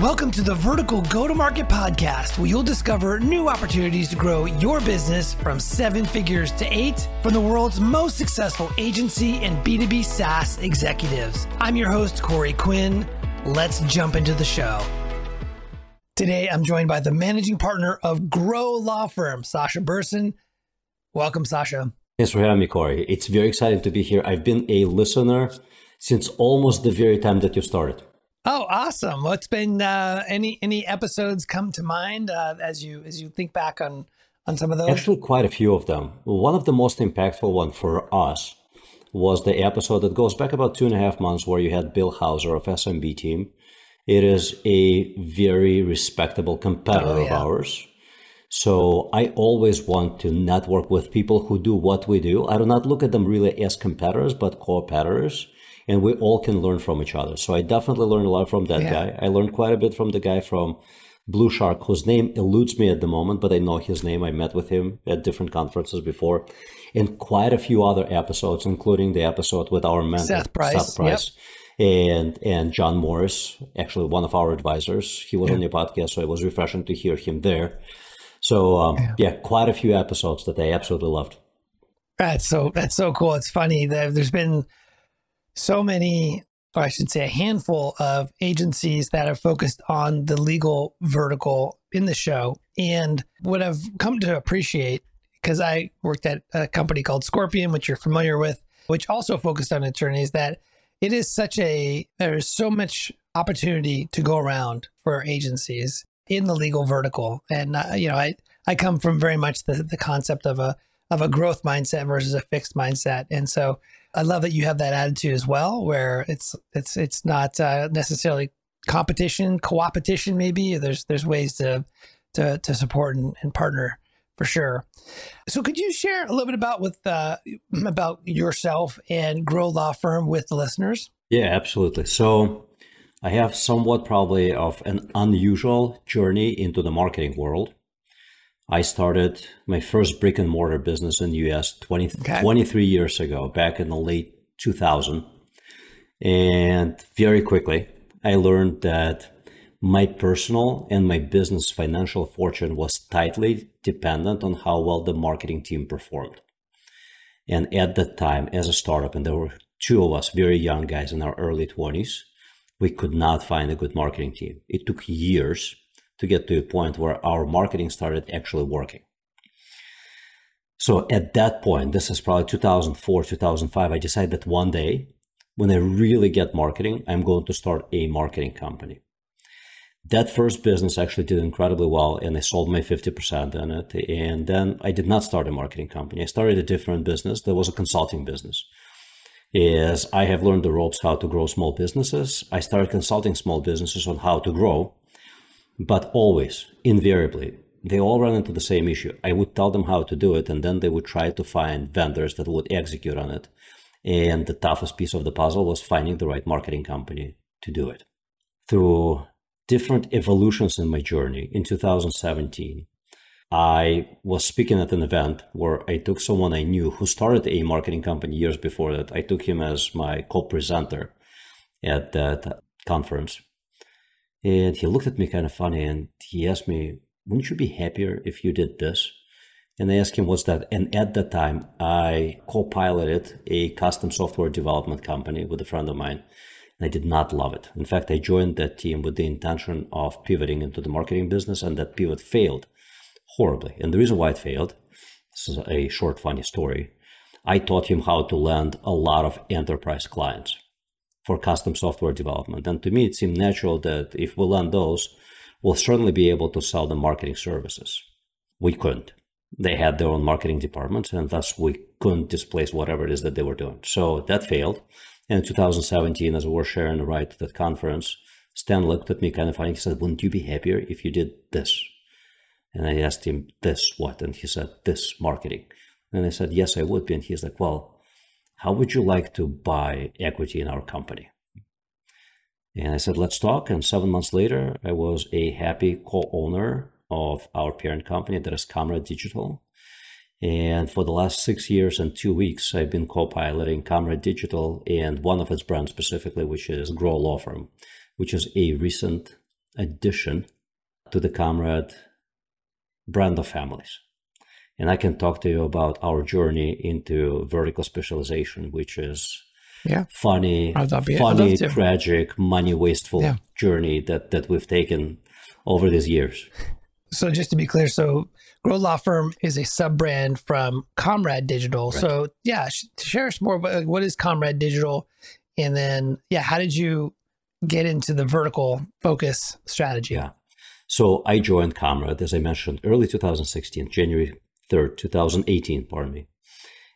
Welcome to the Vertical Go to Market Podcast, where you'll discover new opportunities to grow your business from seven figures to eight from the world's most successful agency and B2B SaaS executives. I'm your host, Corey Quinn. Let's jump into the show. Today, I'm joined by the managing partner of Grow Law Firm, Sasha Berson. Welcome, Sasha. Thanks for having me, Corey. It's very exciting to be here. I've been a listener since almost the very time that you started. Oh, awesome! What's been uh, any any episodes come to mind uh, as you as you think back on on some of those? Actually, quite a few of them. One of the most impactful one for us was the episode that goes back about two and a half months, where you had Bill Hauser of SMB team. It is a very respectable competitor oh, yeah. of ours. So I always want to network with people who do what we do. I do not look at them really as competitors, but co-competitors and we all can learn from each other. So I definitely learned a lot from that yeah. guy. I learned quite a bit from the guy from Blue Shark, whose name eludes me at the moment, but I know his name. I met with him at different conferences before, and quite a few other episodes, including the episode with our mentor Seth Price, Seth Price yep. and and John Morris, actually one of our advisors. He was yeah. on your podcast, so it was refreshing to hear him there. So um, yeah. yeah, quite a few episodes that I absolutely loved. That's so that's so cool. It's funny that there's been so many, or I should say, a handful of agencies that are focused on the legal vertical in the show. And what I've come to appreciate, because I worked at a company called Scorpion, which you're familiar with, which also focused on attorneys, that it is such a, there is so much opportunity to go around for agencies in the legal vertical. And, uh, you know, I, I come from very much the, the concept of a, of a growth mindset versus a fixed mindset. And so I love that you have that attitude as well, where it's it's it's not uh, necessarily competition, co-opetition. Maybe there's there's ways to to to support and, and, partner for sure. So, could you share a little bit about with uh, about yourself and Grow Law Firm with the listeners? Yeah, absolutely. So, I have somewhat probably of an unusual journey into the marketing world. I started my first brick and mortar business in the US 20, okay. 23 years ago, back in the late 2000. And very quickly, I learned that my personal and my business financial fortune was tightly dependent on how well the marketing team performed. And at that time, as a startup, and there were two of us, very young guys in our early 20s, we could not find a good marketing team. It took years to get to a point where our marketing started actually working. So at that point, this is probably 2004, 2005, I decided that one day, when I really get marketing, I'm going to start a marketing company. That first business actually did incredibly well, and I sold my 50% in it. And then I did not start a marketing company. I started a different business that was a consulting business. As I have learned the ropes how to grow small businesses, I started consulting small businesses on how to grow but always, invariably, they all run into the same issue. I would tell them how to do it, and then they would try to find vendors that would execute on it. And the toughest piece of the puzzle was finding the right marketing company to do it. Through different evolutions in my journey, in 2017, I was speaking at an event where I took someone I knew who started a marketing company years before that. I took him as my co presenter at that conference. And he looked at me kind of funny and he asked me, Wouldn't you be happier if you did this? And I asked him, What's that? And at that time, I co piloted a custom software development company with a friend of mine. And I did not love it. In fact, I joined that team with the intention of pivoting into the marketing business, and that pivot failed horribly. And the reason why it failed this is a short, funny story. I taught him how to land a lot of enterprise clients for custom software development. And to me, it seemed natural that if we learn those, we'll certainly be able to sell them marketing services. We couldn't. They had their own marketing departments, and thus we couldn't displace whatever it is that they were doing. So that failed. And in 2017, as we were sharing a ride to that conference, Stan looked at me kind of funny. He said, Wouldn't you be happier if you did this? And I asked him, This what? And he said, This marketing. And I said, Yes, I would be. And he's like, Well, how would you like to buy equity in our company? And I said, let's talk. And seven months later, I was a happy co owner of our parent company that is Comrade Digital. And for the last six years and two weeks, I've been co piloting Comrade Digital and one of its brands specifically, which is Grow Law Firm, which is a recent addition to the Comrade brand of families. And I can talk to you about our journey into vertical specialization, which is yeah. funny, be, funny, tragic, money wasteful yeah. journey that that we've taken over these years. So just to be clear, so Grow Law Firm is a sub brand from Comrade Digital. Right. So yeah, share us more. About, what is Comrade Digital, and then yeah, how did you get into the vertical focus strategy? Yeah. So I joined Comrade, as I mentioned, early 2016, January 3rd, 2018, pardon me.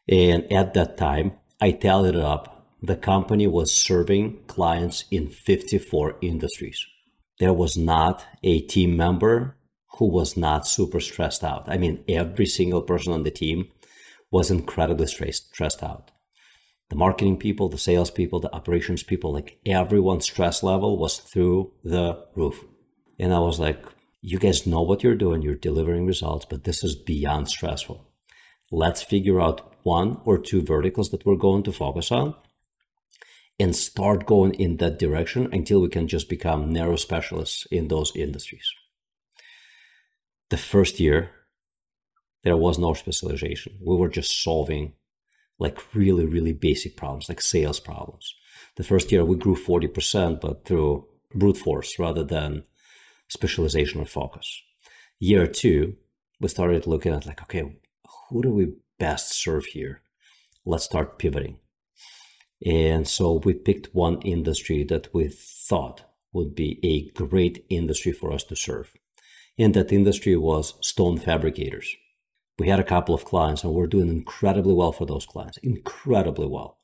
And at that time, I tallied it up. The company was serving clients in 54 industries. There was not a team member who was not super stressed out. I mean, every single person on the team was incredibly stressed out. The marketing people, the sales people, the operations people, like everyone's stress level was through the roof. And I was like, you guys know what you're doing, you're delivering results, but this is beyond stressful. Let's figure out one or two verticals that we're going to focus on and start going in that direction until we can just become narrow specialists in those industries. The first year, there was no specialization. We were just solving like really, really basic problems, like sales problems. The first year we grew 40%, but through brute force rather than specialization or focus. Year two, we started looking at like, okay, who do we best serve here? Let's start pivoting. And so we picked one industry that we thought would be a great industry for us to serve. And that industry was stone fabricators. We had a couple of clients and we're doing incredibly well for those clients, incredibly well.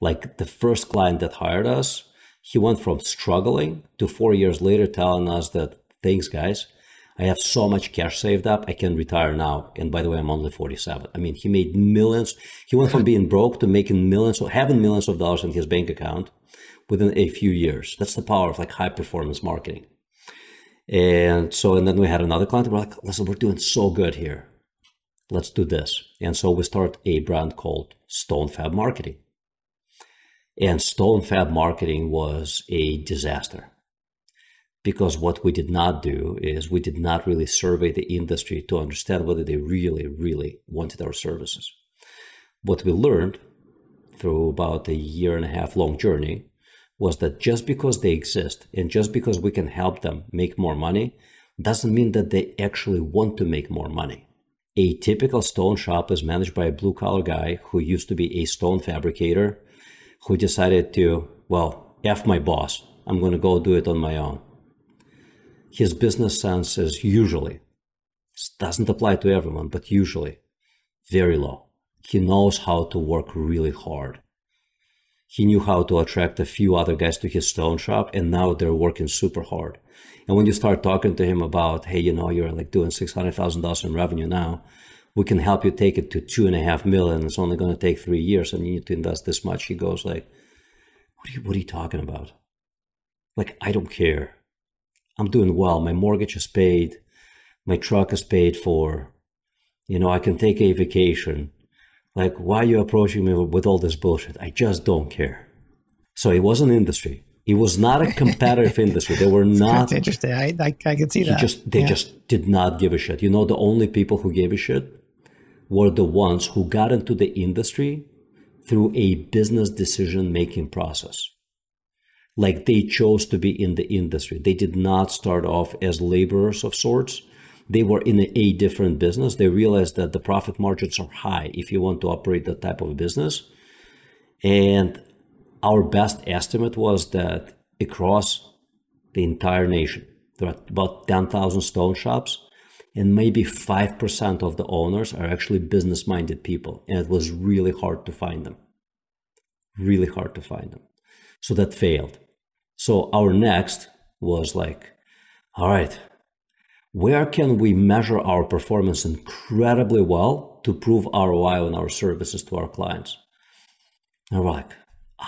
Like the first client that hired us, he went from struggling to four years later telling us that thanks, guys. I have so much cash saved up. I can retire now. And by the way, I'm only 47. I mean, he made millions. He went from being broke to making millions, or having millions of dollars in his bank account within a few years. That's the power of like high performance marketing. And so, and then we had another client. We're like, listen, we're doing so good here. Let's do this. And so we start a brand called Stone Fab Marketing. And Stone Fab Marketing was a disaster because what we did not do is we did not really survey the industry to understand whether they really, really wanted our services. What we learned through about a year and a half long journey was that just because they exist and just because we can help them make more money doesn't mean that they actually want to make more money. A typical stone shop is managed by a blue collar guy who used to be a stone fabricator who decided to, well, F my boss. I'm going to go do it on my own his business sense is usually, doesn't apply to everyone, but usually very low. He knows how to work really hard. He knew how to attract a few other guys to his stone shop, and now they're working super hard. And when you start talking to him about, hey, you know, you're like doing six hundred thousand dollars in revenue now, we can help you take it to two and a half million. It's only going to take three years, and you need to invest this much. He goes like, what are you, what are you talking about? Like, I don't care. I'm doing well. My mortgage is paid. My truck is paid for. You know, I can take a vacation. Like, why are you approaching me with all this bullshit? I just don't care. So it was an industry. It was not a competitive industry. They were not. That's interesting. I, I, I can see that. Just, they yeah. just did not give a shit. You know, the only people who gave a shit were the ones who got into the industry through a business decision making process like they chose to be in the industry. They did not start off as laborers of sorts. They were in a, different business. They realized that the profit margins are high if you want to operate that type of business. And our best estimate was that across the entire nation, there are about 10,000 stone shops, and maybe 5% of the owners are actually business minded people. And it was really hard to find them. Really hard to find them. So that failed. So our next was like, all right, where can we measure our performance incredibly well to prove ROI on our services to our clients? And we're like,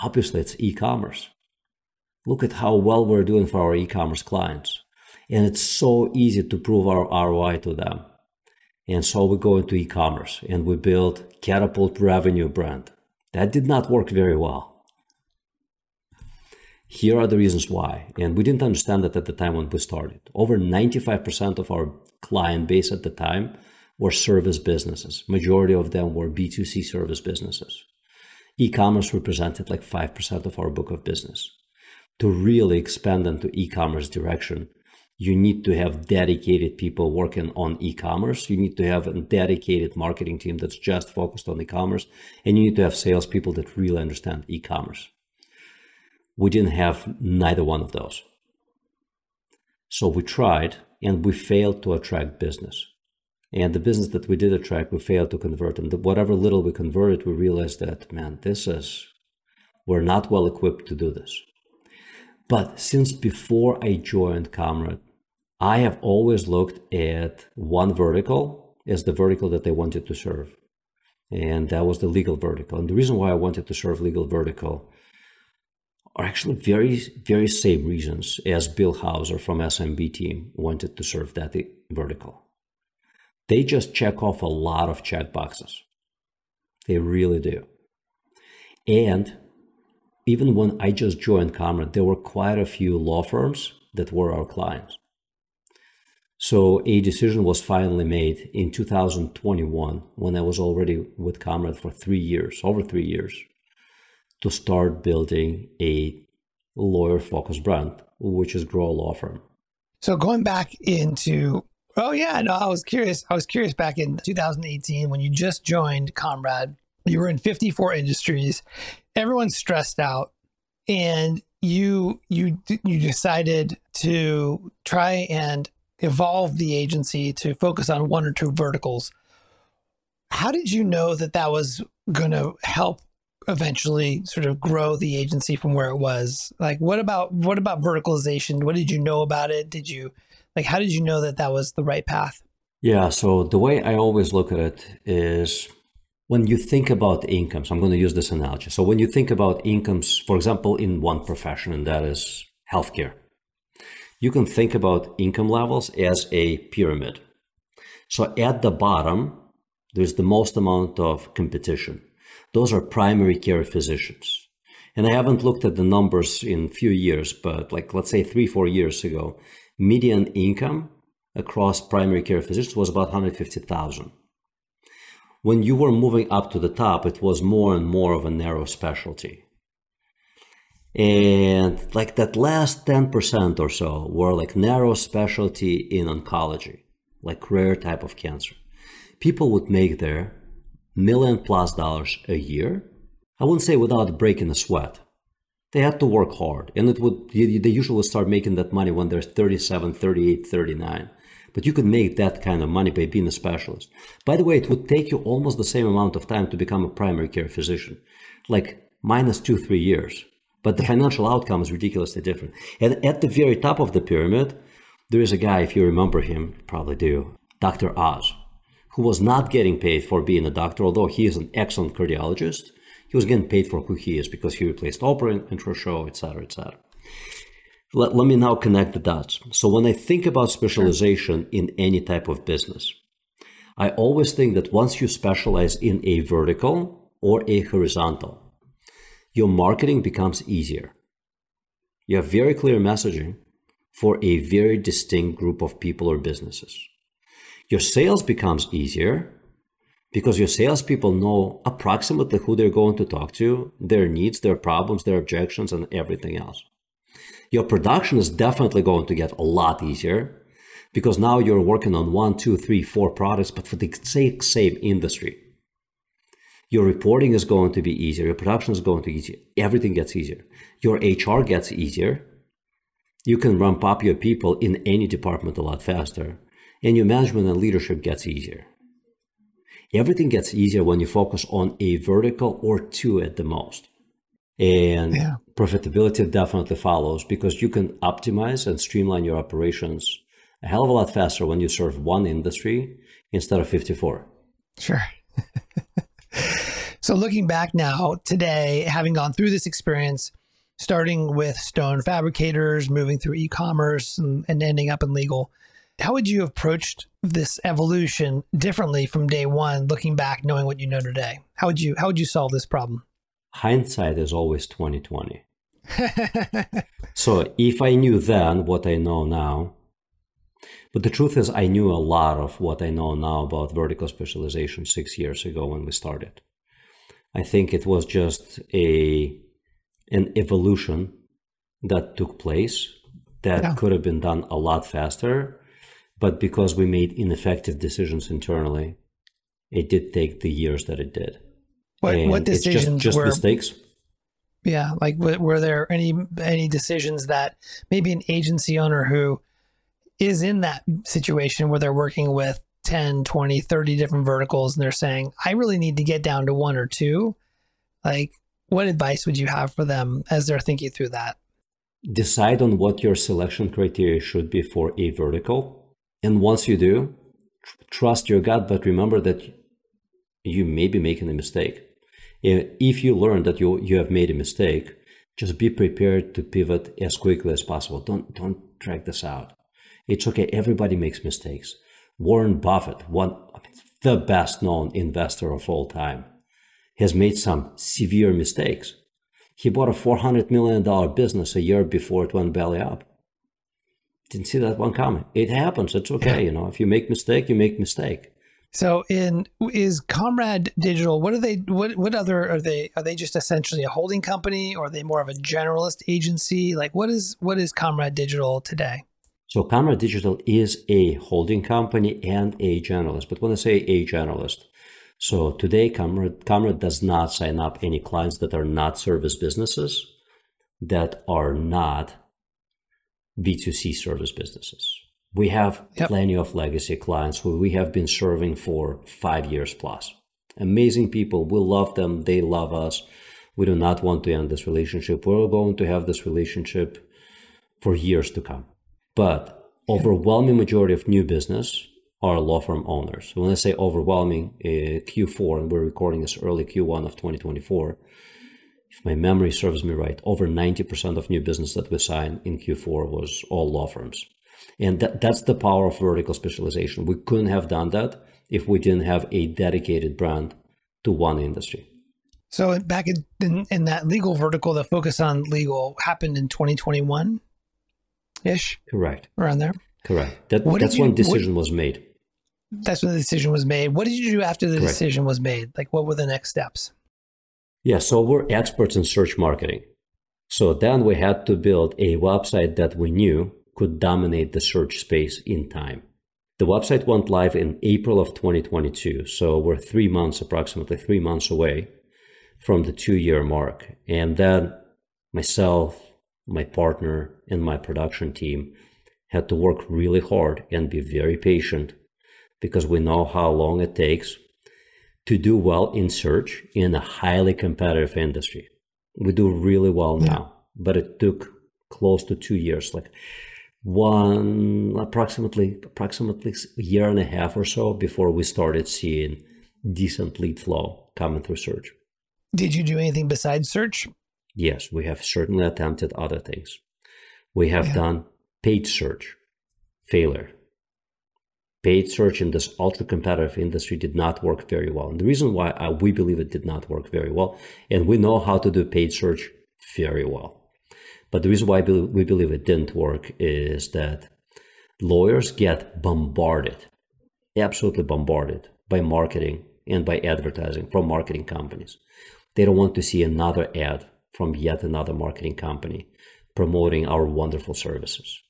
obviously it's e-commerce. Look at how well we're doing for our e-commerce clients. And it's so easy to prove our ROI to them. And so we go into e-commerce and we build Catapult Revenue brand. That did not work very well Here are the reasons why. And we didn't understand that at the time when we started. Over 95% of our client base at the time were service businesses. Majority of them were B2C service businesses. E-commerce represented like 5% of our book of business. To really expand into e-commerce direction, you need to have dedicated people working on e-commerce. You need to have a dedicated marketing team that's just focused on e-commerce, and you need to have salespeople that really understand e-commerce. We didn't have neither one of those. So we tried and we failed to attract business. And the business that we did attract, we failed to convert. And whatever little we converted, we realized that, man, this is, we're not well equipped to do this. But since before I joined Comrade, I have always looked at one vertical as the vertical that I wanted to serve. And that was the legal vertical. And the reason why I wanted to serve legal vertical are actually very, very same reasons as Bill Hauser from SMB team wanted to serve that vertical. They just check off a lot of check boxes. They really do. And even when I just joined Comrade, there were quite a few law firms that were our clients. So a decision was finally made in 2021 when I was already with Comrade for three years, over three years, to start building a lawyer focused brand, which is Grow Law Firm. So going back into oh yeah, no, I was curious. I was curious back in 2018 when you just joined Comrade. You were in 54 industries. Everyone's stressed out, and you you you decided to try and evolve the agency to focus on one or two verticals. How did you know that that was going to help eventually sort of grow the agency from where it was? Like, what about what about verticalization? What did you know about it? Did you like how did you know that that was the right path? Yeah. So the way I always look at it is when you think about incomes. I'm going to use this analogy. So when you think about incomes, for example, in one profession, and that is healthcare you can think about income levels as a pyramid. So at the bottom, there's the most amount of competition. Those are primary care physicians. And I haven't looked at the numbers in a few years, but like let's say three, four years ago, median income across primary care physicians was about 150,000. When you were moving up to the top, it was more and more of a narrow specialty. And like that last 10% or so were like narrow specialty in oncology, like rare type of cancer. People would make their million plus dollars a year. I wouldn't say without breaking a sweat. They had to work hard and it would, they usually start making that money when they're 37, 38, 39. But you could make that kind of money by being a specialist. By the way, it would take you almost the same amount of time to become a primary care physician, like minus two, three years but the financial outcome is ridiculously different. And at the very top of the pyramid, there is a guy, if you remember him, probably do, Dr. Oz, who was not getting paid for being a doctor, although he is an excellent cardiologist. He was getting paid for who he is because he replaced Oprah in show, etc., etc. Let, let me now connect the dots. So when I think about specialization in any type of business, I always think that once you specialize in a vertical or a horizontal, your marketing becomes easier. You have very clear messaging for a very distinct group of people or businesses. Your sales becomes easier because your salespeople know approximately who they're going to talk to, their needs, their problems, their objections, and everything else. Your production is definitely going to get a lot easier because now you're working on one, two, three, four products, but for the same industry. Your reporting is going to be easier. Your production is going to be easier. Everything gets easier. Your HR gets easier. You can ramp up your people in any department a lot faster. And your management and leadership gets easier. Everything gets easier when you focus on a vertical or two at the most. And yeah. profitability definitely follows because you can optimize and streamline your operations a hell of a lot faster when you serve one industry instead of 54. Sure. So looking back now today, having gone through this experience, starting with stone fabricators, moving through e-commerce and, and ending up in legal, how would you have approached this evolution differently from day one, looking back, knowing what you know today? How would you how would you solve this problem? Hindsight is always 2020. so if I knew then what I know now, but the truth is, I knew a lot of what I know now about vertical specialization six years ago when we started. I think it was just a an evolution that took place that yeah. could have been done a lot faster, but because we made ineffective decisions internally, it did take the years that it did. What, what decisions just, just were mistakes? Yeah, like were there any any decisions that maybe an agency owner who is in that situation where they're working with 10, 20, 30 different verticals and they're saying, I really need to get down to one or two. Like, what advice would you have for them as they're thinking through that? Decide on what your selection criteria should be for a vertical. And once you do, tr- trust your gut, but remember that you may be making a mistake. If you learn that you, you have made a mistake, just be prepared to pivot as quickly as possible. Don't, don't drag this out. It's okay. Everybody makes mistakes. Warren Buffett, one the best known investor of all time, has made some severe mistakes. He bought a $400 million business a year before it went belly up. Didn't see that one coming. It happens. It's okay. You know, if you make mistake, you make mistake. So in is Comrade Digital, what are they what what other are they are they just essentially a holding company or are they more of a generalist agency? Like what is what is Comrade Digital today? So Comrade Digital is a holding company and a generalist. But when I say a generalist, so today Comrade, Comrade does not sign up any clients that are not service businesses, that are not B2C service businesses. We have yep. plenty of legacy clients who we have been serving for five years plus. Amazing people. We love them. They love us. We do not want to end this relationship. We're going to have this relationship for years to come. But overwhelming majority of new business are law firm owners. When I say overwhelming, uh, Q4, and we're recording this early Q1 of 2024, if my memory serves me right, over 90% of new business that we signed in Q4 was all law firms. And that, that's the power of vertical specialization. We couldn't have done that if we didn't have a dedicated brand to one industry. So back in, in, mm-hmm. in that legal vertical, the focus on legal happened in 2021 ish. Correct. Around there. Correct. That, that's you, when decision what, was made. That's when the decision was made. What did you do after the Correct. decision was made? Like, what were the next steps? Yeah, so we're experts in search marketing. So then we had to build a website that we knew could dominate the search space in time. The website went live in April of 2022. So we're three months, approximately three months away from the two year mark. And then myself, my partner and my production team had to work really hard and be very patient because we know how long it takes to do well in search in a highly competitive industry. We do really well now, yeah. but it took close to two years, like one approximately approximately a year and a half or so before we started seeing decent lead flow coming through search. Did you do anything besides search? Yes, we have certainly attempted other things. We have yeah. done paid search, failure. Paid search in this ultra competitive industry did not work very well. And the reason why I, we believe it did not work very well, and we know how to do paid search very well. But the reason why we believe it didn't work is that lawyers get bombarded, absolutely bombarded by marketing and by advertising from marketing companies. They don't want to see another ad from yet another marketing company promoting our wonderful services.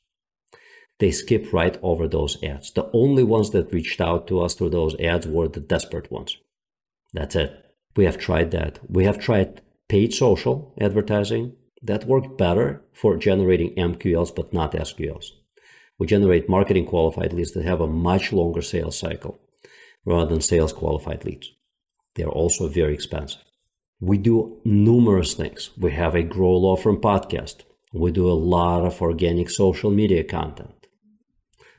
They skip right over those ads. The only ones that reached out to us through those ads were the desperate ones. That's it. We have tried that. We have tried paid social advertising. That worked better for generating MQLs, but not SQLs. We generate marketing qualified leads that have a much longer sales cycle rather than sales qualified leads. They're also very expensive. We do numerous things. We have a Grow Law Firm podcast. We do a lot of organic social media content.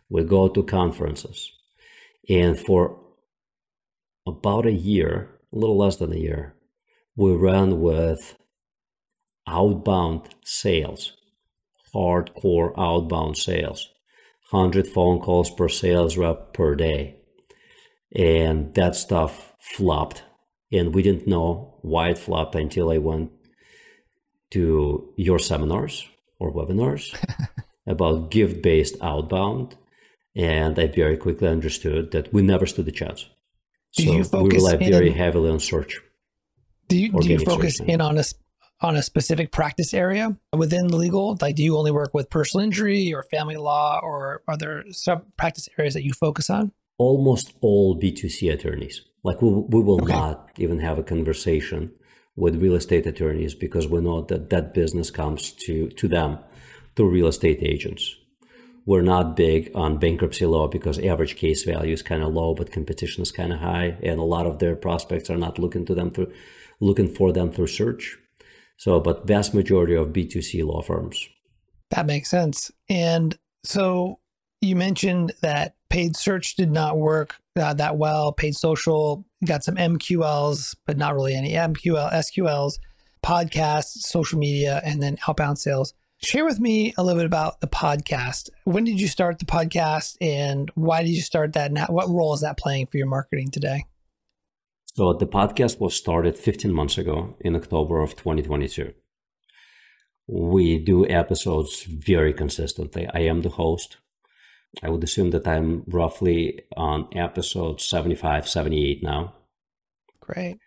We go to conferences. And for about a year, a little less than a year, we ran with outbound sales, hardcore outbound sales, 100 phone calls per sales rep per day. And that stuff flopped and we didn't know why it flopped until I went to your seminars or webinars about gift based outbound. And I very quickly understood that we never stood a chance. Do so you we rely very in- heavily on search. Do you do you focus in on a on a specific practice area within legal? Like, do you only work with personal injury or family law, or are there sub practice areas that you focus on? Almost all B2C attorneys. Like we, we will Okay. not even have a conversation with real estate attorneys because we know that that business comes to, to them through real estate agents. We're not big on bankruptcy law because average case value is kind of low, but competition is kind of high, and a lot of their prospects are not looking to them through, looking for them through search. So, but vast majority of B2C law firms. That makes sense. And so you mentioned that paid search did not work uh, that well. Paid social got some MQLs, but not really any MQL, SQLs, podcasts, social media, and then outbound sales. Share with me a little bit about the podcast. When did you start the podcast and why did you start that? And what role is that playing for your marketing today? So the podcast was started 15 months ago in October of 2022. We do episodes very consistently. I am the host. I would assume that I'm roughly on episode 75, 78 now. Great.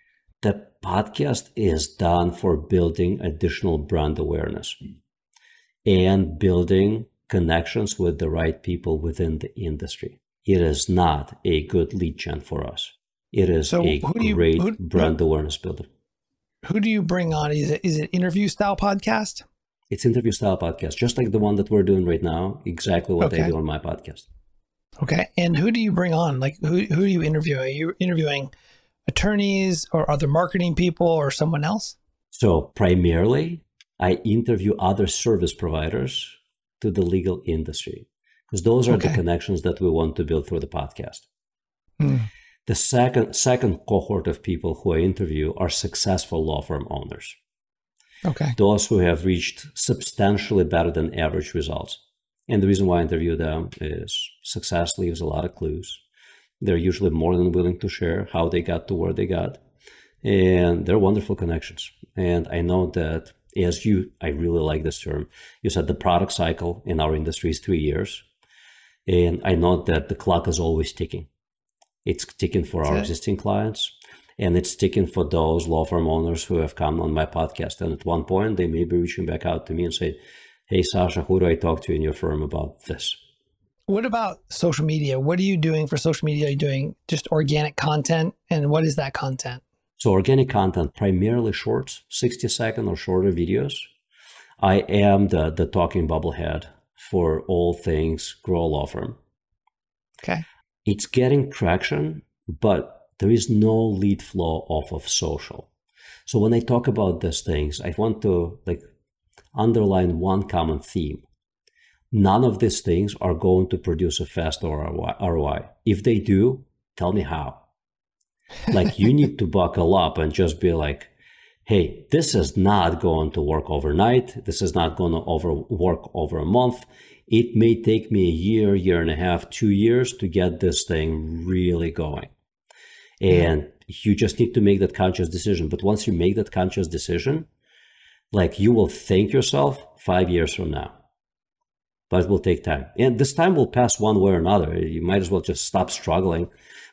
The podcast is done for building additional brand awareness and building connections with the right people within the industry. It is not a good lead gen for us. It is So a who do you- great who- brand awareness builder. Who do you bring on? Is it is it interview style podcast? It's interview style podcast, just like the one that we're doing right now. Exactly what I do on my podcast. Okay. And who do you bring on? Like who who do you interview? Are you interviewing attorneys or other marketing people or someone else? So primarily, I interview other service providers to the legal industry because those are the connections that we want to build through the podcast. Hmm. The second second cohort of people who I interview are successful law firm owners. Okay. Those who have reached substantially better than average results. And the reason why I interview them is success leaves a lot of clues. They're usually more than willing to share how they got to where they got. And they're wonderful connections. And I know that as you, I really like this term, you said the product cycle in our industry is three years. And I know that the clock is always ticking. It's ticking for our existing clients and it's ticking for those law firm owners who have come on my podcast. And at one point, they may be reaching back out to me and say, Hey, Sasha, who do I talk to in your firm about this? What about social media? What are you doing for social media? Are you doing just organic content? And what is that content? So, organic content, primarily shorts, 60 second or shorter videos. I am the, the talking bubblehead for all things Grow Law Firm. Okay. It's getting traction, but there is no lead flow off of social. So when I talk about these things, I want to like underline one common theme. None of these things are going to produce a fast ROI. If they do, tell me how. Like you need to buckle up and just be like, hey, this is not going to work overnight. This is not going to over work over a month. It may take me a year, year and a half, two years to get this thing really going. And you just need to make that conscious decision. But once you make that conscious decision, like you will thank yourself five years from now. But it will take time. And this time will pass one way or another. You might as well just stop struggling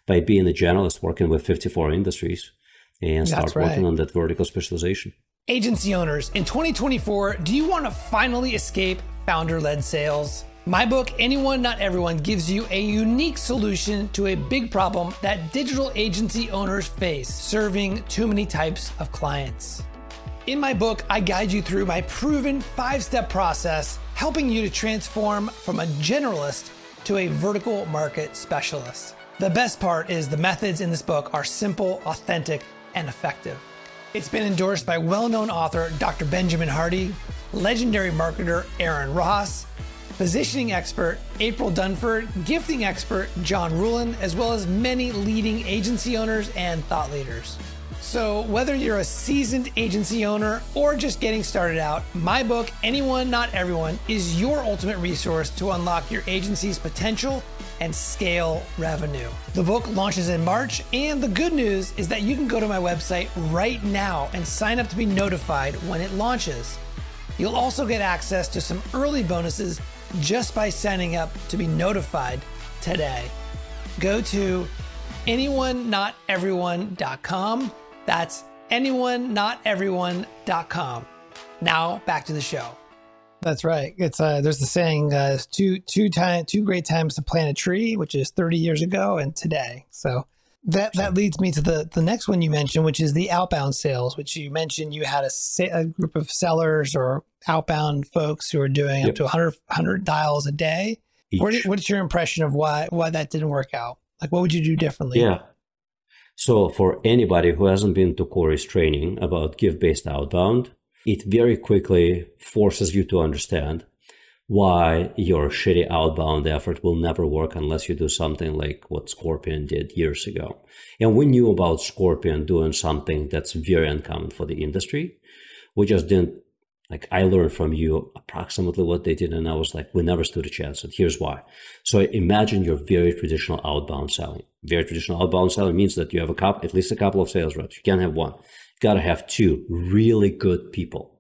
by being a generalist working with 54 industries and start right. working on that vertical specialization. Agency owners, in 2024, do you want to finally escape founder led sales? My book, Anyone Not Everyone, gives you a unique solution to a big problem that digital agency owners face serving too many types of clients. In my book, I guide you through my proven five step process, helping you to transform from a generalist to a vertical market specialist. The best part is the methods in this book are simple, authentic, and effective. It's been endorsed by well known author Dr. Benjamin Hardy, legendary marketer Aaron Ross, positioning expert April Dunford, gifting expert John Ruhlin, as well as many leading agency owners and thought leaders. So, whether you're a seasoned agency owner or just getting started out, my book, Anyone, Not Everyone, is your ultimate resource to unlock your agency's potential and scale revenue. The book launches in March, and the good news is that you can go to my website right now and sign up to be notified when it launches. You'll also get access to some early bonuses just by signing up to be notified today. Go to anyoneNotEveryone.com that's anyoneNotEveryone.com. Now back to the show. That's right. It's uh, there's the saying uh, two two time two great times to plant a tree, which is 30 years ago and today. So that that leads me to the the next one you mentioned, which is the outbound sales, which you mentioned you had a, a group of sellers or outbound folks who are doing yep. up to 100, 100 dials a day. What, what's your impression of why why that didn't work out? Like, what would you do differently? Yeah, so for anybody who hasn't been to Corey's training about gift based outbound, it very quickly forces you to understand why your shitty outbound effort will never work unless you do something like what Scorpion did years ago. And we knew about Scorpion doing something that's very uncommon for the industry. We just didn't like I learned from you approximately what they did, and I was like, we never stood a chance. And here's why. So imagine your very traditional outbound selling. Very traditional outbound selling means that you have a couple, at least a couple of sales reps. You can't have one. Gotta have two really good people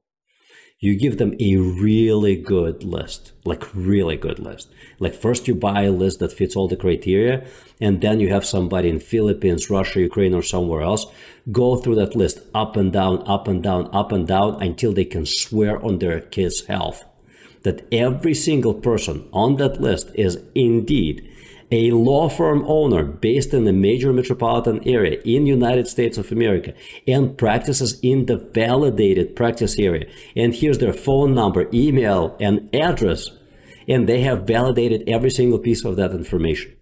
you give them a really good list, like really good list. Like first you buy a list that fits all the criteria, and then you have somebody in Philippines, Russia, Ukraine, or somewhere else go through that list up and down, up and down, up and down until they can swear on their kid's health that every single person on that list is indeed a law firm owner based in a major metropolitan area in United States of America and practices in the validated practice area. And here's their phone number, email, and address. And they have validated every single piece of that information.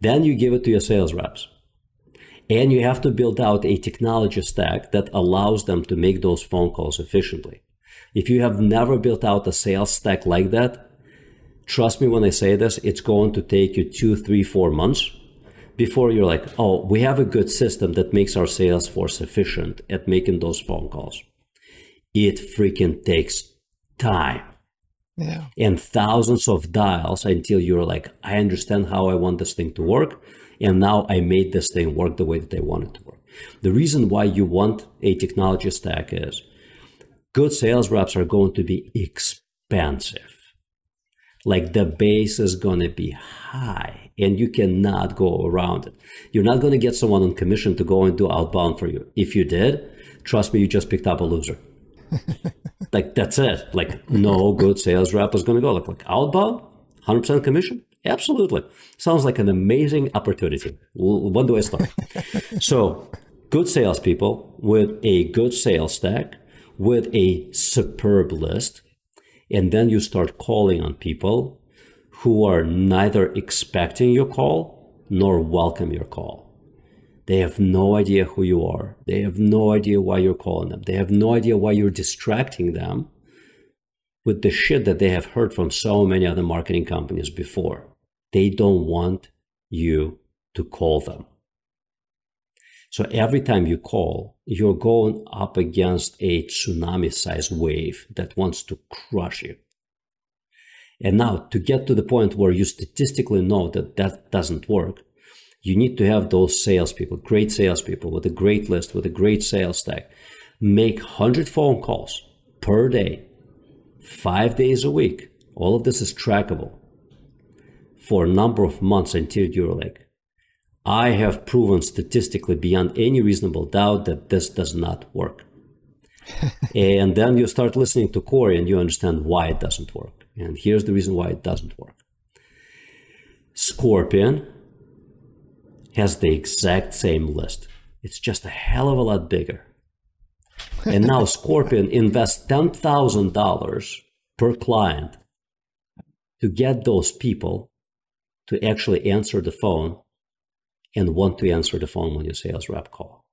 Then you give it to your sales reps. And you have to build out a technology stack that allows them to make those phone calls efficiently. If you have never built out a sales stack like that, trust me when I say this, it's going to take you two, three, four months before you're like, oh, we have a good system that makes our sales force efficient at making those phone calls. It freaking takes time. Yeah. And thousands of dials until you're like, I understand how I want this thing to work. And now I made this thing work the way that I want it to work. The reason why you want a technology stack is good sales reps are going to be expensive like the base is going to be high and you cannot go around it. You're not going to get someone on commission to go and do outbound for you. If you did, trust me, you just picked up a loser. like that's it. Like no good sales rep is going to go like, like outbound, 100% commission. Absolutely. Sounds like an amazing opportunity. When do I start? so good salespeople with a good sales stack, with a superb list, and then you start calling on people who are neither expecting your call nor welcome your call. They have no idea who you are. They have no idea why you're calling them. They have no idea why you're distracting them with the shit that they have heard from so many other marketing companies before. They don't want you to call them. So every time you call, you're going up against a tsunami sized wave that wants to crush you. And now to get to the point where you statistically know that that doesn't work, you need to have those salespeople, great salespeople with a great list, with a great sales stack, make 100 phone calls per day, five days a week. All of this is trackable for a number of months until you're like, I have proven statistically beyond any reasonable doubt that this does not work. and then you start listening to Corey and you understand why it doesn't work. And here's the reason why it doesn't work. Scorpion has the exact same list. It's just a hell of a lot bigger. And now Scorpion invests $10,000 per client to get those people to actually answer the phone and want to answer the phone when your sales rep call.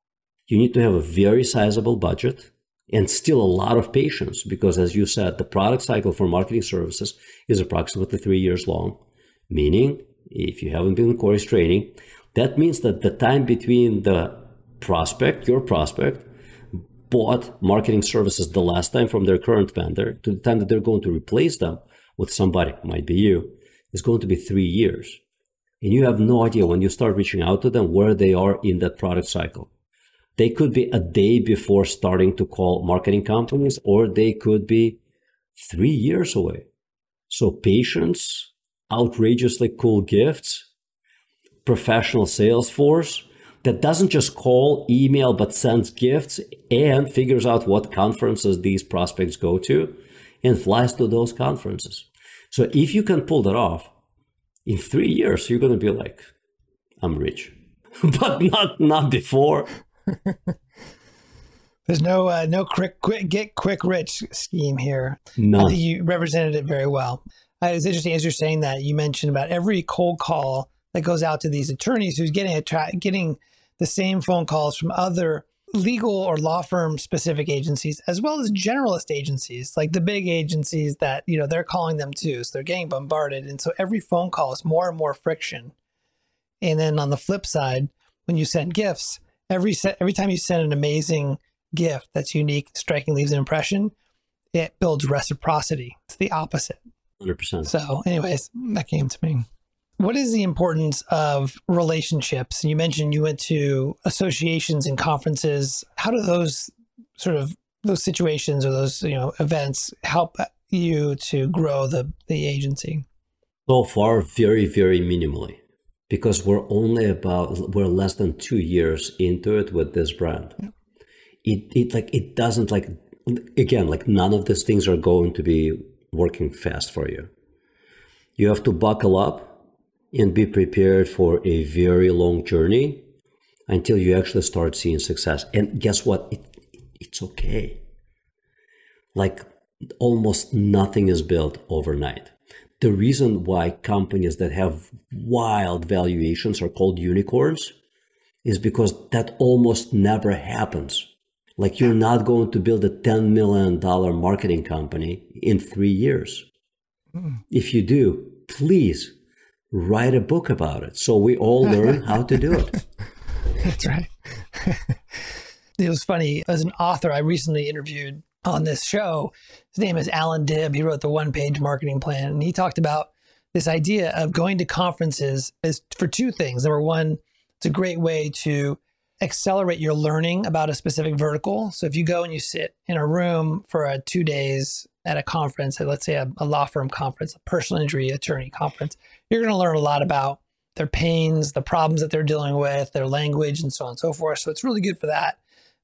You need to have a very sizable budget and still a lot of patience because as you said, the product cycle for marketing services is approximately three years long. Meaning, if you haven't been in Corey's training, that means that the time between the prospect, your prospect, bought marketing services the last time from their current vendor to the time that they're going to replace them with somebody, might be you, is going to be three years. And you have no idea when you start reaching out to them where they are in that product cycle. They could be a day before starting to call marketing companies, or they could be three years away. So patience, outrageously cool gifts, professional sales force that doesn't just call, email, but sends gifts and figures out what conferences these prospects go to and flies to those conferences. So if you can pull that off, in three years you're going to be like, I'm rich, but not not before. There's no uh, no quick, quick get quick rich scheme here. Think you represented it very well. Uh, it's interesting as you're saying that you mentioned about every cold call that goes out to these attorneys who's getting a tra- getting the same phone calls from other legal or law firm specific agencies as well as generalist agencies like the big agencies that you know they're calling them too. So they're getting bombarded. And so every phone call is more and more friction. And then on the flip side when you send gifts every set every time you send an amazing gift that's unique striking leaves an impression it builds reciprocity. It's the opposite. 100%. so anyways that came to me what is the importance of relationships? You mentioned you went to associations and conferences. How do those sort of those situations or those you know events help you to grow the the agency? So far, very very minimally, because we're only about we're less than two years into it with this brand. Yeah. It it like it doesn't like again like none of these things are going to be working fast for you. You have to buckle up and be prepared for a very long journey until you actually start seeing success. And guess what? It, it's okay. Like almost nothing is built overnight. The reason why companies that have wild valuations are called unicorns is because that almost never happens. Like you're not going to build a $10 million marketing company in three years. Mm. If you do, please write a book about it so we all learn how to do it. That's right. it was funny. As an author, I recently interviewed on this show. His name is Allan Dib. He wrote the one page marketing plan, and he talked about this idea of going to conferences is for two things. Number one, it's a great way to accelerate your learning about a specific vertical. So if you go and you sit in a room for a two days at a conference, let's say a, a law firm conference, a personal injury attorney conference, you're going to learn a lot about their pains, the problems that they're dealing with, their language, and so on and so forth. So it's really good for that.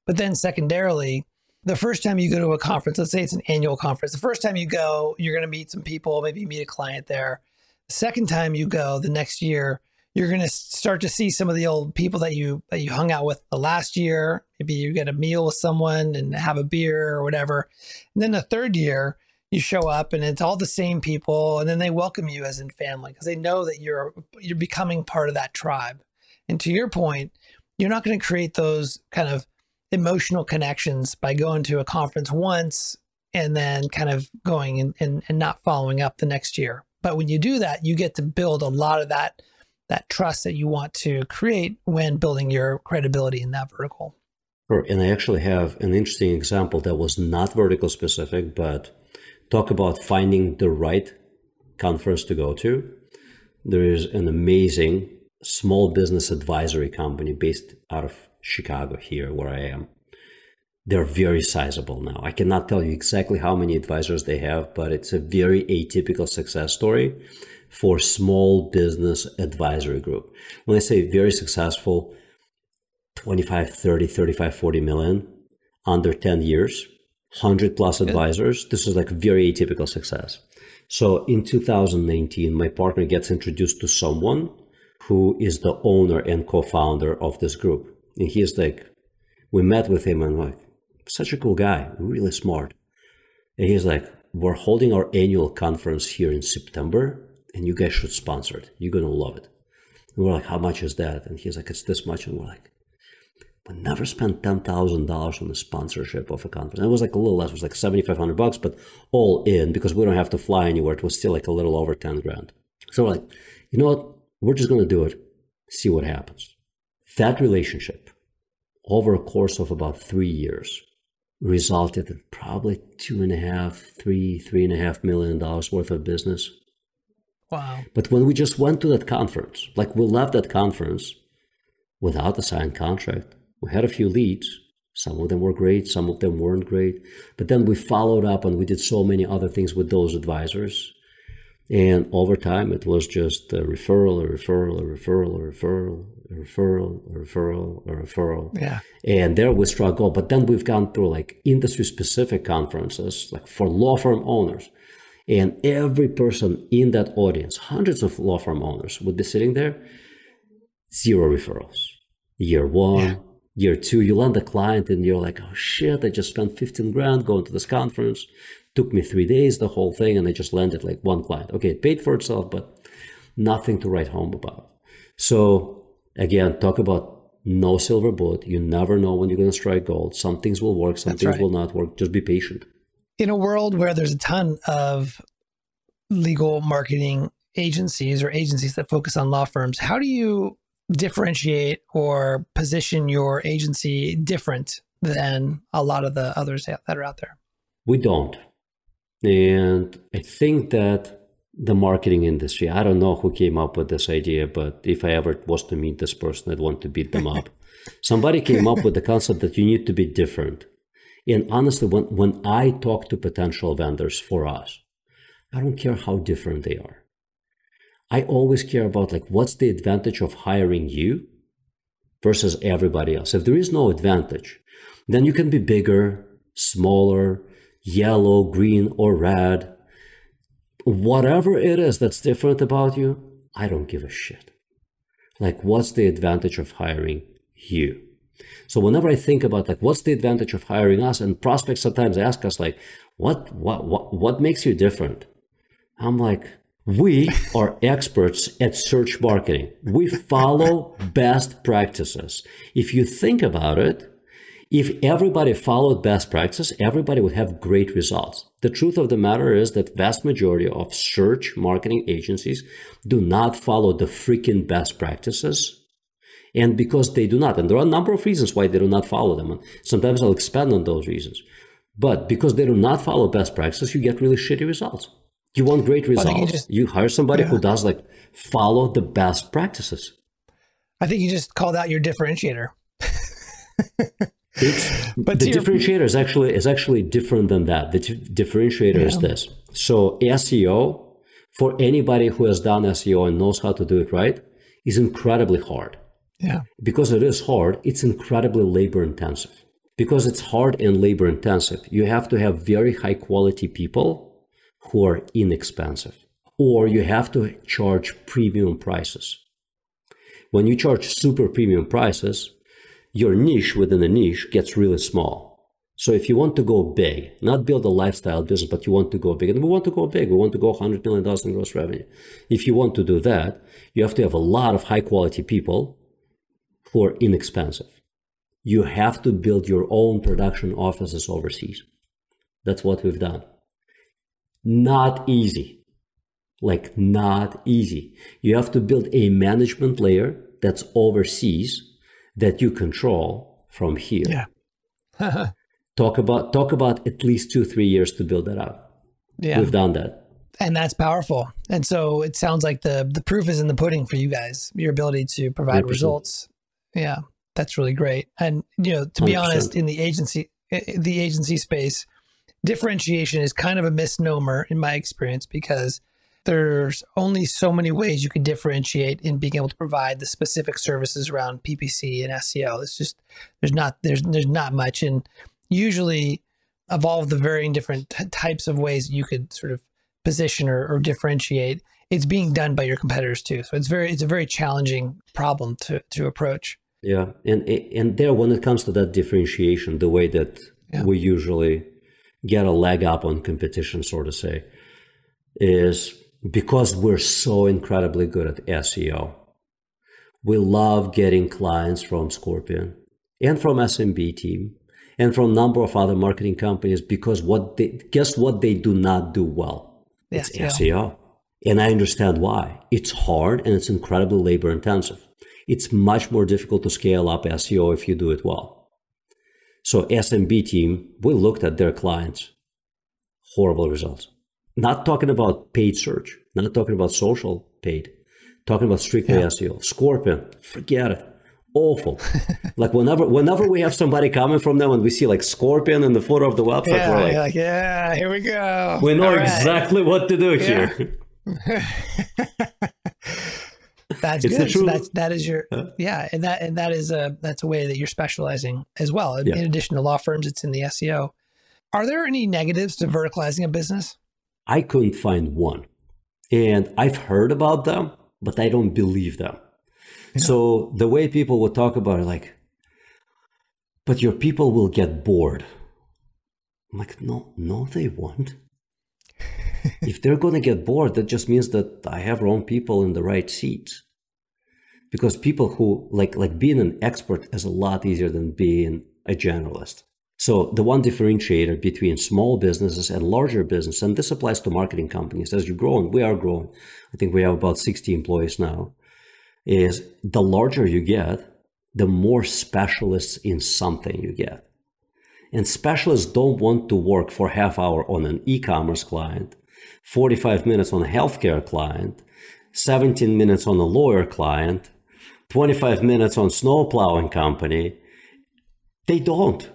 But then, secondarily, the first time you go to a conference, let's say it's an annual conference, the first time you go, you're going to meet some people, maybe meet a client there. The second time you go, the next year, you're going to start to see some of the old people that you that you hung out with the last year. Maybe you get a meal with someone and have a beer or whatever. And then the third year, you show up and it's all the same people and then they welcome you as in family because they know that you're you're becoming part of that tribe and to your point you're not going to create those kind of emotional connections by going to a conference once and then kind of going and, and, and not following up the next year but when you do that you get to build a lot of that that trust that you want to create when building your credibility in that vertical Sure. And I actually have an interesting example that was not vertical specific, but talk about finding the right conference to go to. There is an amazing small business advisory company based out of Chicago, here where I am. They're very sizable now. I cannot tell you exactly how many advisors they have, but it's a very atypical success story for small business advisory group. When I say very successful, 25, 30, 35, 40 million under 10 years 100 plus advisors. This is like very atypical success. So in 2019, my partner gets introduced to someone who is the owner and co-founder of this group. And he's like, we met with him and like, such a cool guy, really smart. And he's like, we're holding our annual conference here in September and you guys should sponsor it. You're going to love it. And we're like, how much is that? And he's like, it's this much. And we're like, never spent ten thousand dollars on the sponsorship of a conference. it was like a little less, it was like seventy five hundred bucks, but all in because we don't have to fly anywhere. It was still like a little over ten grand. So we're like, you know what? We're just gonna do it, see what happens. That relationship over a course of about three years resulted in probably two and a half, three, three and a half million dollars worth of business. Wow. But when we just went to that conference, like we left that conference without a signed contract, we had a few leads. Some of them were great, some of them weren't great. But then we followed up and we did so many other things with those advisors. And over time, it was just a referral, a referral, a referral, a referral, a referral, a referral, a referral. Yeah. And there we struggle. But then we've gone through like industry specific conferences, like for law firm owners. And every person in that audience, hundreds of law firm owners, would be sitting there, zero referrals. Year one, yeah. Year two, you land a client and you're like, oh shit, I just spent 15 grand going to this conference. Took me three days, the whole thing, and I just landed like one client. Okay, it paid for itself, but nothing to write home about. So again, talk about no silver bullet. You never know when you're going to strike gold. Some things will work, some That's things right. will not work. Just be patient. In a world where there's a ton of legal marketing agencies or agencies that focus on law firms, how do you differentiate or position your agency different than a lot of the others that are out there? We don't. And I think that the marketing industry, I don't know who came up with this idea, but if I ever was to meet this person, I'd want to beat them up. Somebody came up with the concept that you need to be different. And honestly, when, when I talk to potential vendors for us, I don't care how different they are. I always care about like what's the advantage of hiring you versus everybody else. If there is no advantage, then you can be bigger, smaller, yellow, green, or red. Whatever it is that's different about you, I don't give a shit. Like, what's the advantage of hiring you? So whenever I think about like what's the advantage of hiring us, and prospects sometimes ask us like, what what what what makes you different? I'm like, we are experts at search marketing. We follow best practices. If you think about it, if everybody followed best practices, everybody would have great results. The truth of the matter is that vast majority of search marketing agencies do not follow the freaking best practices. And because they do not, and there are a number of reasons why they do not follow them. And sometimes I'll expand on those reasons. But because they do not follow best practices, you get really shitty results. You want great results. You, just, you, hire somebody yeah. who does like follow the best practices. I think you just called out your differentiator. It's, but the differentiator is actually is actually different than that. The differentiator yeah. is this. So SEO for anybody who has done SEO and knows how to do it right is incredibly hard. Yeah. Because it is hard, it's incredibly labor intensive. Because it's hard and labor intensive, you have to have very high quality people who are inexpensive, or you have to charge premium prices. When you charge super premium prices, your niche within a niche gets really small. So if you want to go big, not build a lifestyle business, but you want to go big, and we want to go big, we want to go $100 million in gross revenue. If you want to do that, you have to have a lot of high quality people who are inexpensive. You have to build your own production offices overseas. That's what we've done. Not easy. Like, not easy. You have to build a management layer that's overseas that you control from here. Yeah. talk about talk about at least two three years to build that up. Yeah, we've done that, and that's powerful. And so it sounds like the the proof is in the pudding for you guys. Your ability to provide 100%. results. Yeah, that's really great. And you know, to be 100%. honest, in the agency eh, eh, the agency space, differentiation is kind of a misnomer in my experience because there's only so many ways you can differentiate in being able to provide the specific services around PPC and SEO. It's just there's not there's there's not much, and usually of all the varying different t- types of ways you could sort of position or, or differentiate, it's being done by your competitors too. So it's very it's a very challenging problem to to approach. Yeah, and and there when it comes to that differentiation, the way that yeah. we usually get a leg up on competition, sort of say, is because we're so incredibly good at SEO. We love getting clients from Scorpion and from SMB team and from a number of other marketing companies because what they guess what they do not do well? It's SEO. SEO. And I understand why. It's hard and it's incredibly labor intensive. It's much more difficult to scale up SEO if you do it well. So SMB team, we looked at their clients, horrible results. Not talking about paid search, not talking about social paid, talking about strictly yeah. SEO. Scorpion, forget it. Awful. like whenever whenever we have somebody coming from them and we see like Scorpion in the footer of the website, yeah, we're like, like, yeah, here we go. We know exactly what to do yeah. here. that's it's good. So that's that is your yeah, and that and that is a that's a way that you're specializing as well. In, yeah. in addition to law firms, it's in the SEO. Are there any negatives to verticalizing a business? I couldn't find one. And I've heard about them, but I don't believe them. Yeah. So the way people would talk about it, like, but your people will get bored. I'm like, no, no, they won't. if they're going to get bored, that just means that I have wrong people in the right seats. Because people who like like being an expert is a lot easier than being a generalist. So the one differentiator between small businesses and larger business, and this applies to marketing companies as you grow, and we are growing. I think we have about 60 employees now, is the larger you get, the more specialists in something you get. And specialists don't want to work for half hour on an e-commerce client, 45 minutes on a healthcare client, 17 minutes on a lawyer client, 25 minutes on snow plowing company. They don't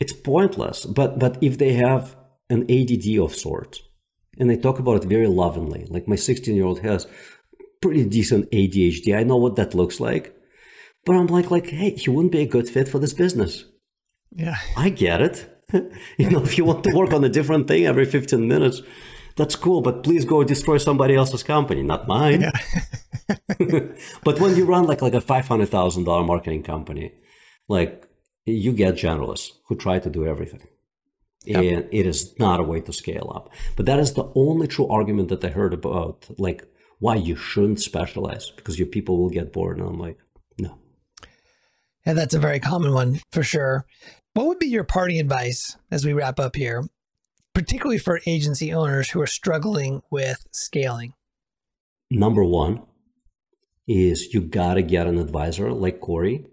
it's pointless. But but if they have an ADD of sorts, and they talk about it very lovingly, like my 16 year old has pretty decent ADHD. I know what that looks like, but I'm like like hey, he wouldn't be a good fit for this business. Yeah, I get it. you know, if you want to work on a different thing every 15 minutes, that's cool. But please go destroy somebody else's company, not mine. Yeah. but when you run like like a five hundred thousand dollar marketing company, like you get generalists who try to do everything. Yep. And it is not a way to scale up. But that is the only true argument that I heard about, like why you shouldn't specialize because your people will get bored. And I'm like, no. Yeah, that's a very common one for sure. What would be your parting advice as we wrap up here, particularly for agency owners who are struggling with scaling? Number one is you got to get an advisor like Corey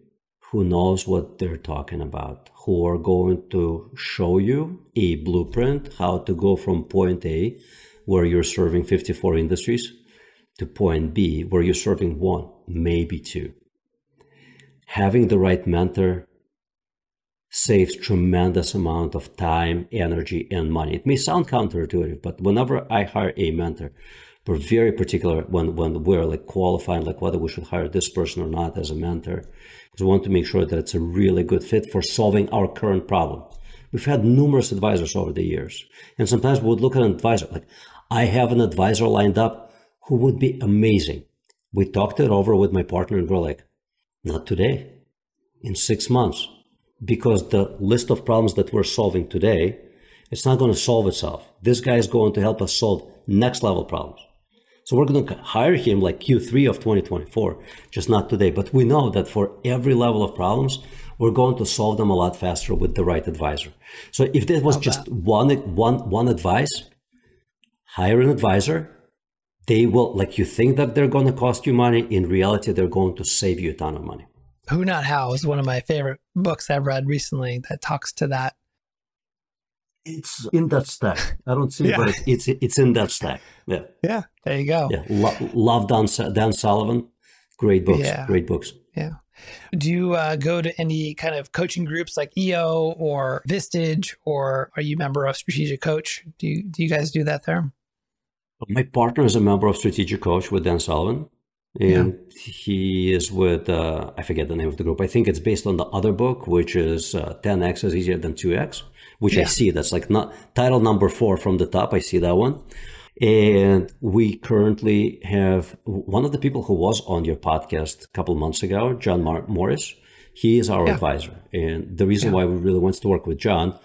who knows what they're talking about, who are going to show you a blueprint how to go from point A, where you're serving 54 industries, to point B, where you're serving one, maybe two. Having the right mentor saves tremendous amount of time, energy, and money. It may sound counterintuitive, but whenever I hire a mentor, we're very particular when, when we're like qualifying like whether we should hire this person or not as a mentor because we want to make sure that it's a really good fit for solving our current problem. We've had numerous advisors over the years and sometimes we would look at an advisor like i have an advisor lined up who would be amazing. We talked it over with my partner and we're like not today. In six months because the list of problems that we're solving today it's not going to solve itself this guy is going to help us solve next level problems so we're going to hire him like Q3 of 2024, just not today. But we know that for every level of problems, we're going to solve them a lot faster with the right advisor. So if there was just one, one, one advice, hire an advisor. They will, like you think that they're going to cost you money. In reality, they're going to save you a ton of money. Who Not How is one of my favorite books I've read recently that talks to that it's in that stack. I don't see, yeah. but it's, it's, it's in that stack. Yeah. Yeah. There you go. Yeah. Lo- love Dan, Dan Sullivan. Great books. Yeah. Great books. Yeah. Do you uh, go to any kind of coaching groups like EO or Vistage, or are you a member of Strategic Coach? Do you do you guys do that there? My partner is a member of Strategic Coach with Dan Sullivan, and yeah. he is with uh, I forget the name of the group. I think it's based on the other book, which is uh, 10x is easier than 2x which yeah. I see. That's like not title number four from the top. I see that one. And we currently have one of the people who was on your podcast a couple months ago, John Mar- Morris. He is our yeah. advisor. And the reason why we really want to work with John,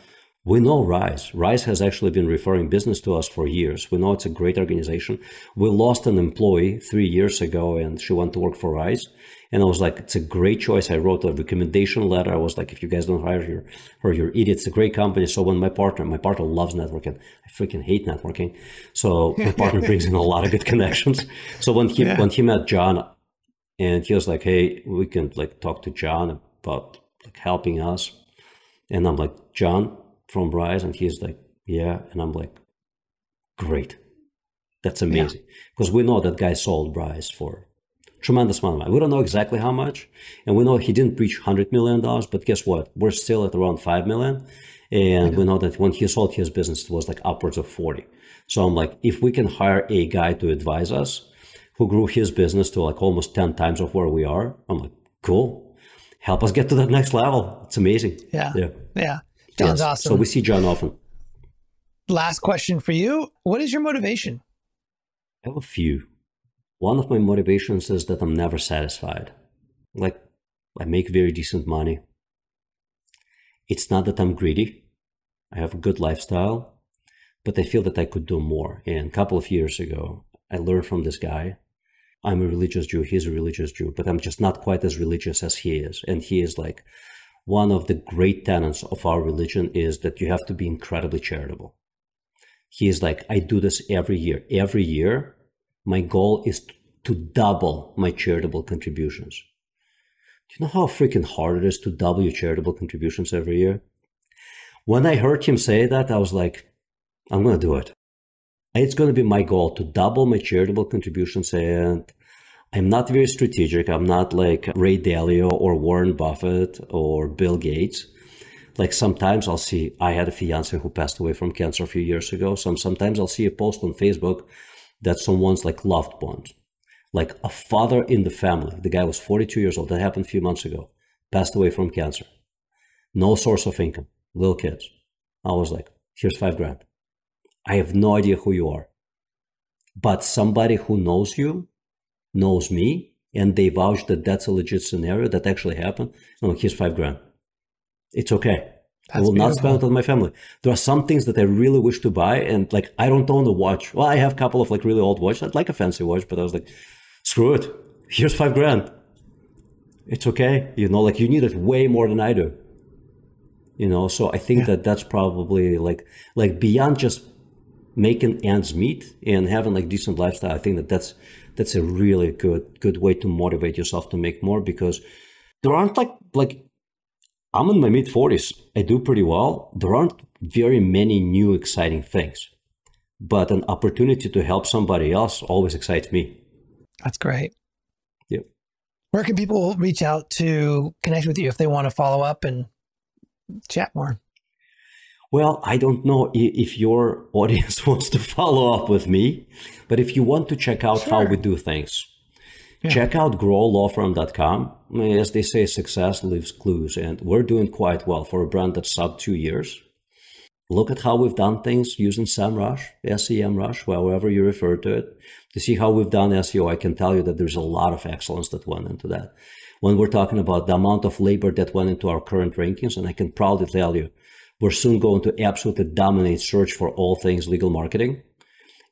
we know Rise. Rise has actually been referring business to us for years. We know it's a great organization. We lost an employee three years ago and she went to work for Rise. And I was like, it's a great choice. I wrote a recommendation letter. I was like, if you guys don't hire her, her you're idiots. It's a great company. So when my partner, my partner loves networking. I freaking hate networking. So my partner brings in a lot of good connections. So when he, yeah. when he met John and he was like, hey, we can like talk to John about like helping us. And I'm like, John from Rise. And he's like, yeah. And I'm like, great. That's amazing. Because yeah. we know that guy sold Rise for tremendous amount of money. We don't know exactly how much. And we know he didn't reach $100 million, but guess what? We're still at around 5 million. And we know that when he sold his business, it was like upwards of 40. So I'm like, if we can hire a guy to advise us who grew his business to like almost 10 times of where we are, I'm like, cool. Help us get to that next level. It's amazing. Yeah. Yeah. Yeah. John's yes. awesome. So we see John often. Last question for you. What is your motivation? I have a few. One of my motivations is that I'm never satisfied. Like, I make very decent money. It's not that I'm greedy. I have a good lifestyle, but I feel that I could do more. And a couple of years ago, I learned from this guy. I'm a religious Jew. He's a religious Jew, but I'm just not quite as religious as he is. And he is like, one of the great tenets of our religion is that you have to be incredibly charitable. He is like, I do this every year. Every year, my goal is to double my charitable contributions. Do you know how freaking hard it is to double your charitable contributions every year? When I heard him say that, I was like, I'm going to do it. It's going to be my goal to double my charitable contributions. And I'm not very strategic. I'm not like Ray Dalio or Warren Buffett or Bill Gates. Like sometimes I'll see, I had a fiance who passed away from cancer a few years ago. So sometimes I'll see a post on Facebook that someone's like loved ones like a father in the family. The guy was 42 years old. That happened a few months ago. Passed away from cancer. No source of income. Little kids. I was like, here's five grand. I have no idea who you are. But somebody who knows you knows me and they vouch that that's a legit scenario that actually happened. No, here's five grand. It's okay. That's I will beautiful. not spend it on my family. There are some things that I really wish to buy, and like I don't own a watch. Well, I have a couple of like really old watches. I'd like a fancy watch, but I was like, screw it. Here's five grand. It's okay. You know, like you need it way more than I do. You know, so I think yeah. that that's probably like, like beyond just making ends meet and having like decent lifestyle. I think that that's, that's a really good, good way to motivate yourself to make more because there aren't like, like, I'm in my mid 40s. I do pretty well. There aren't very many new exciting things, but an opportunity to help somebody else always excites me. That's great. Yep. Where can people reach out to connect with you if they want to follow up and chat more? Well, I don't know if your audience wants to follow up with me, but if you want to check out sure. how we do things, yeah. check out growlawfirm.com. As they say, success leaves clues, and we're doing quite well for a brand that's sub two years. Look at how we've done things using SEMrush, SEMrush, however you refer to it to see how we've done SEO, I can tell you that there's a lot of excellence that went into that. When we're talking about the amount of labor that went into our current rankings, and I can proudly tell you, we're soon going to absolutely dominate search for all things legal marketing.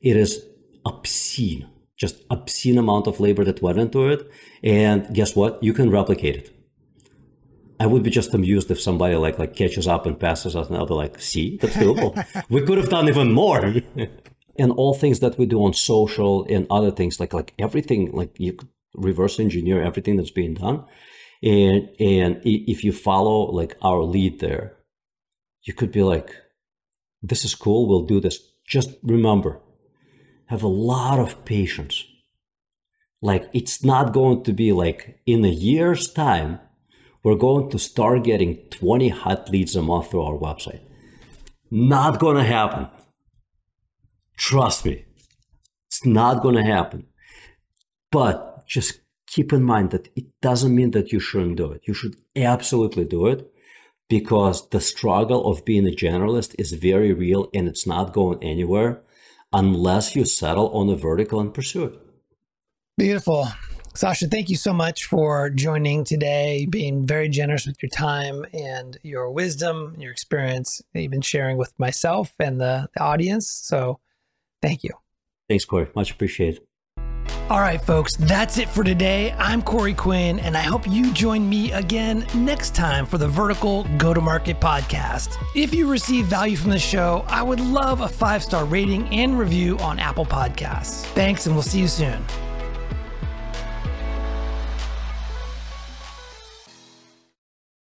It is obscene, just obscene amount of labor that went into it. And guess what? You can replicate it. I would be just amused if somebody like like catches up and passes us, and I'll be like, "See, that's doable. we could have done even more." and all things that we do on social and other things like like everything like you could reverse engineer everything that's being done and and if you follow like our lead there you could be like this is cool we'll do this. Just remember have a lot of patience. Like it's not going to be like in a year's time we're going to start getting 20 hot leads a month through our website. Not going to happen. Trust me, it's not going to happen. But just keep in mind that it doesn't mean that you shouldn't do it. You should absolutely do it because the struggle of being a generalist is very real and it's not going anywhere unless you settle on a vertical and pursue it. Beautiful. Sasha, thank you so much for joining today, being very generous with your time and your wisdom, your experience that you've been sharing with myself and the, the audience. So Thank you. Thanks, Corey. Much appreciated. All right, folks, that's it for today. I'm Corey Quinn, and I hope you join me again next time for the Vertical Go to Market podcast. If you receive value from the show, I would love a five star rating and review on Apple Podcasts. Thanks, and we'll see you soon.